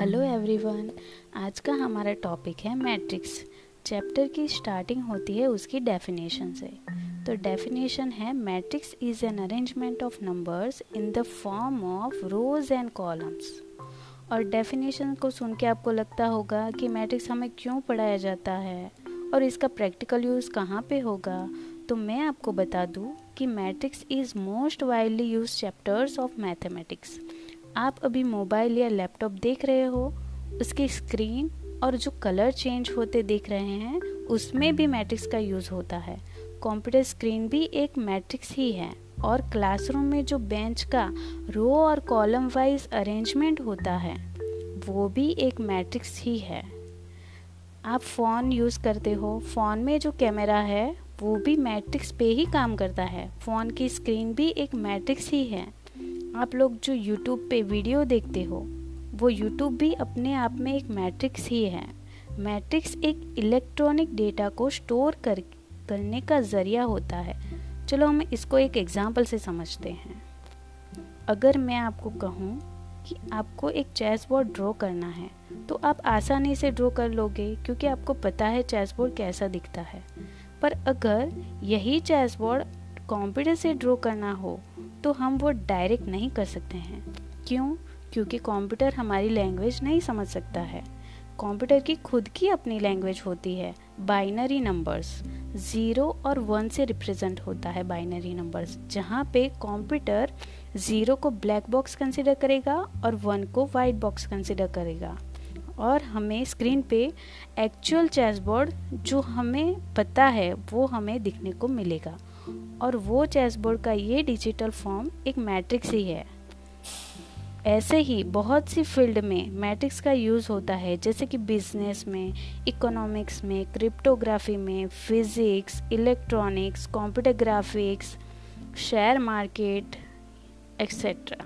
Hello everyone आज का हमारा टॉपिक है मैट्रिक्स चैप्टर की स्टार्टिंग होती है उसकी डेफिनेशन से. तो डेफिनेशन है matrix is an arrangement of numbers in the form of rows and columns और डेफिनेशन को सुन के आपको लगता होगा कि मैट्रिक्स हमें क्यों पढ़ाया जाता है? और इसका प्रैक्टिकल यूज़ कहाँ पे होगा? तो मैं आपको बता दूँ कि matrix is most widely use chapters of mathematics आप अभी मोबाइल या लैपटॉप देख रहे हो, उसकी स्क्रीन और जो कलर चेंज होते देख रहे हैं, उसमें भी मैट्रिक्स का यूज़ होता है। कंप्यूटर स्क्रीन भी एक मैट्रिक्स ही है और क्लासरूम में जो बेंच का रो और कॉलम वाइज अरेंजमेंट होता है, वो भी एक मैट्रिक्स ही है। आप फ़ोन यूज़ करते हो, फ़ोन में जो कैमरा है, वो भी मैट्रिक्स पे ही काम करता है। फ़ोन की स्क्रीन भी एक मैट्रिक्स ही है। आप लोग जो यूट्यूब पे वीडियो देखते हो, वो यूट्यूब भी अपने आप में एक मैट्रिक्स ही है। मैट्रिक्स एक इलेक्ट्रॉनिक डेटा को स्टोर कर, करने का ज़रिया होता है। चलो हम इसको एक एग्ज़ाम्पल से समझते हैं। अगर मैं आपको कहूँ कि आपको एक चेस बोर्ड ड्रॉ करना है तो आप आसानी से ड्रॉ कर लोगे, क्योंकि आपको पता है चेस बोर्ड कैसा दिखता है। पर अगर यही चेस बोर्ड कंप्यूटर से ड्रॉ करना हो तो हम वो डायरेक्ट नहीं कर सकते हैं। क्यों? क्योंकि कंप्यूटर हमारी लैंग्वेज नहीं समझ सकता है। कंप्यूटर की खुद की अपनी लैंग्वेज होती है बाइनरी नंबर्स ज़ीरो और वन से रिप्रेजेंट होता है बाइनरी नंबर्स जहाँ पे कंप्यूटर ज़ीरो को ब्लैक बॉक्स कंसिडर करेगा और वन को वाइट बॉक्स कंसिडर करेगा। और हमें स्क्रीन पे एक्चुअल चेस बोर्ड जो हमें पता है, वो हमें दिखने को मिलेगा। और वो चेस बोर्ड का ये डिजिटल फॉर्म एक मैट्रिक्स ही है। ऐसे ही बहुत सी फ़ील्ड में मैट्रिक्स का यूज़ होता है, जैसे कि बिज़नेस में, इकोनॉमिक्स में, क्रिप्टोग्राफी में, physics, electronics, computer graphics, share market etcetera